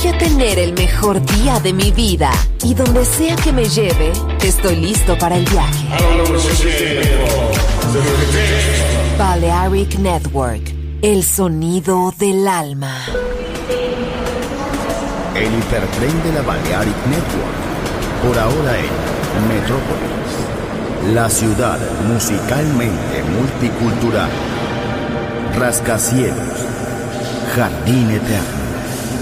Voy a tener el mejor día de mi vida y donde sea que me lleve, estoy listo para el viaje. Balearic Network, el sonido del alma. El hipertren de la Balearic Network, por ahora en Metrópolis, la ciudad musicalmente multicultural, rascacielos, jardín eterno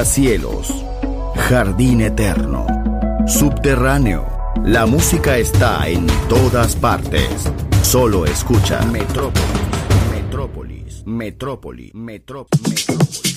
Rascacielos, jardín eterno, subterráneo. La música está en todas partes. Solo escucha Metrópolis, Metrópolis, Metrópolis, Metrópolis.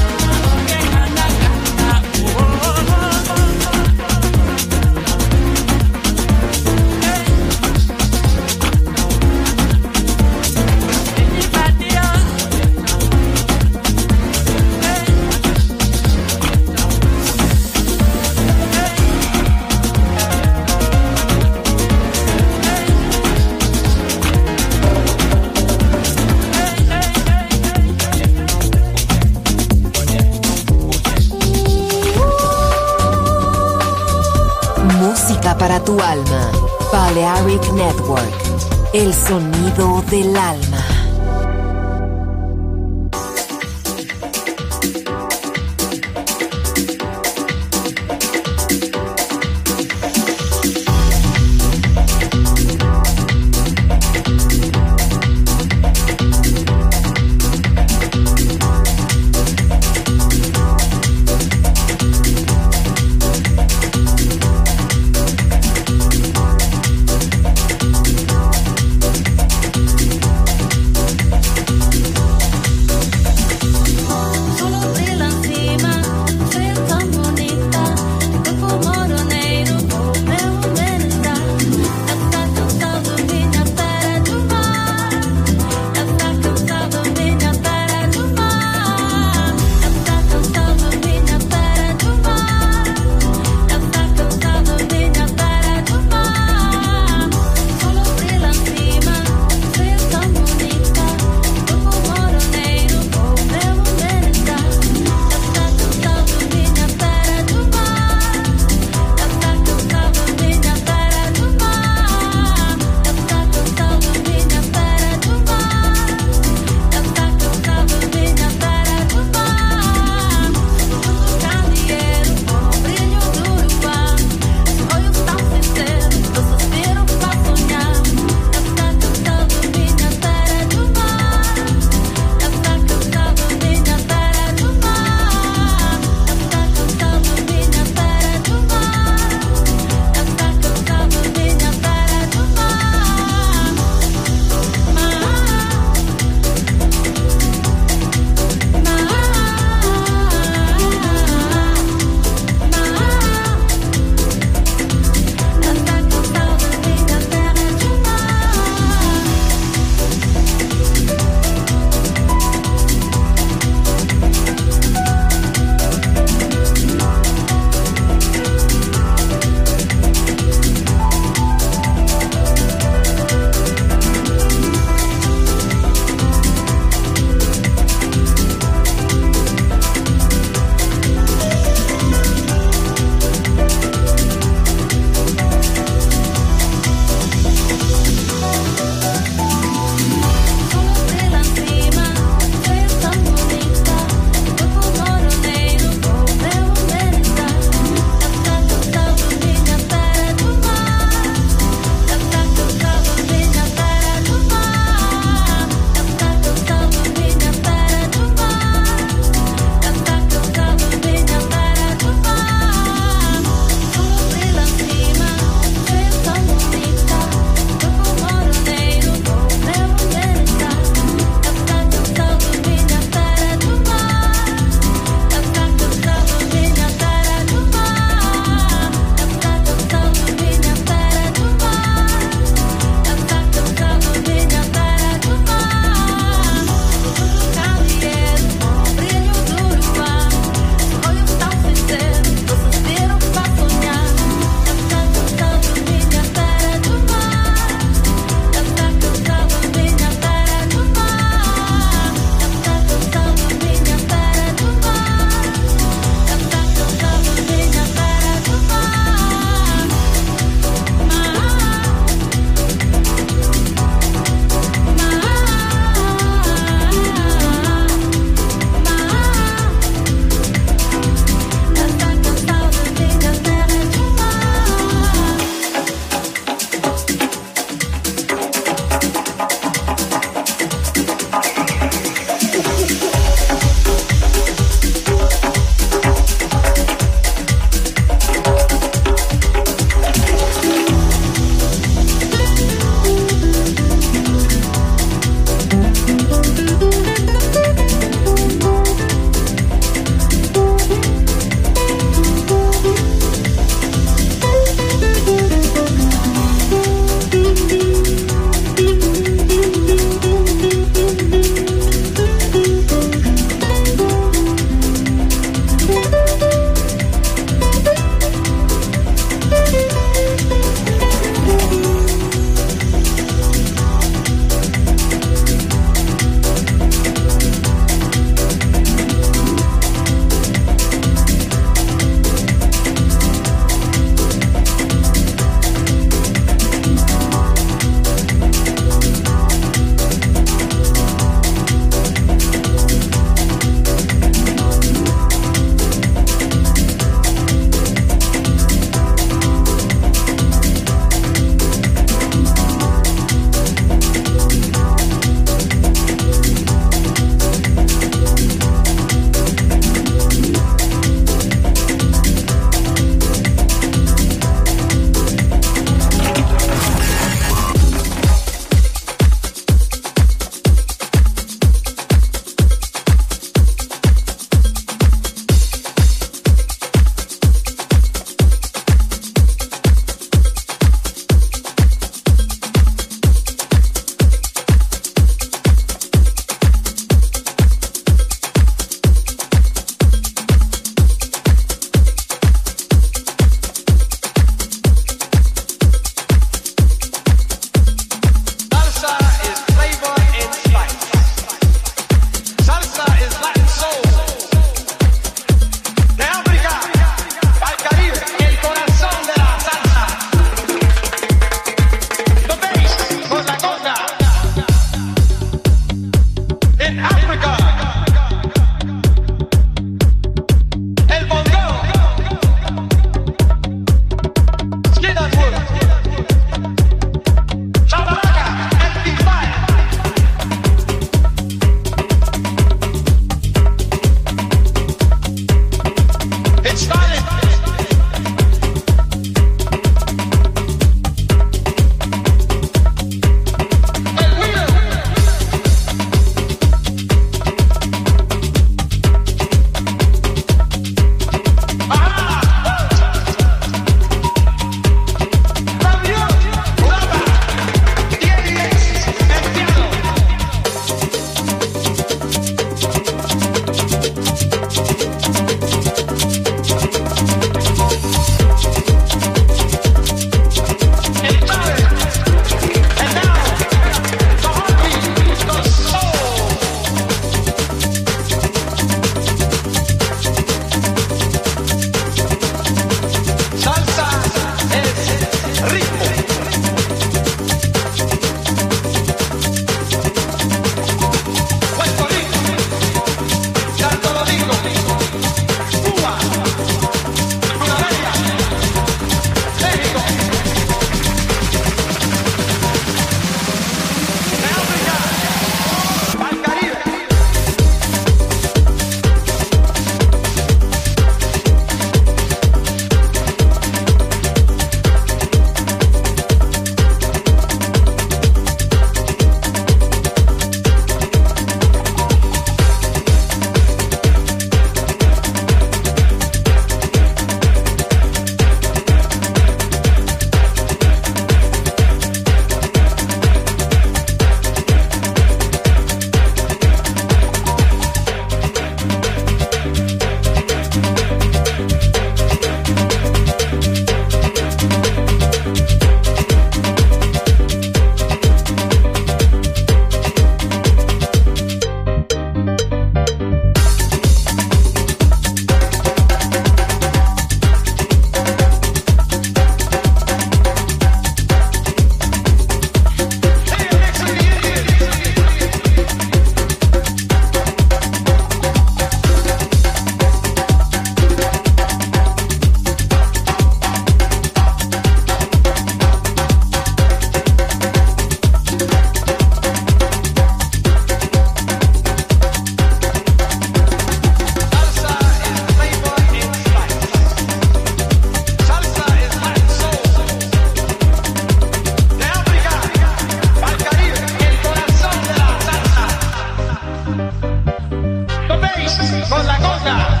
Ciudad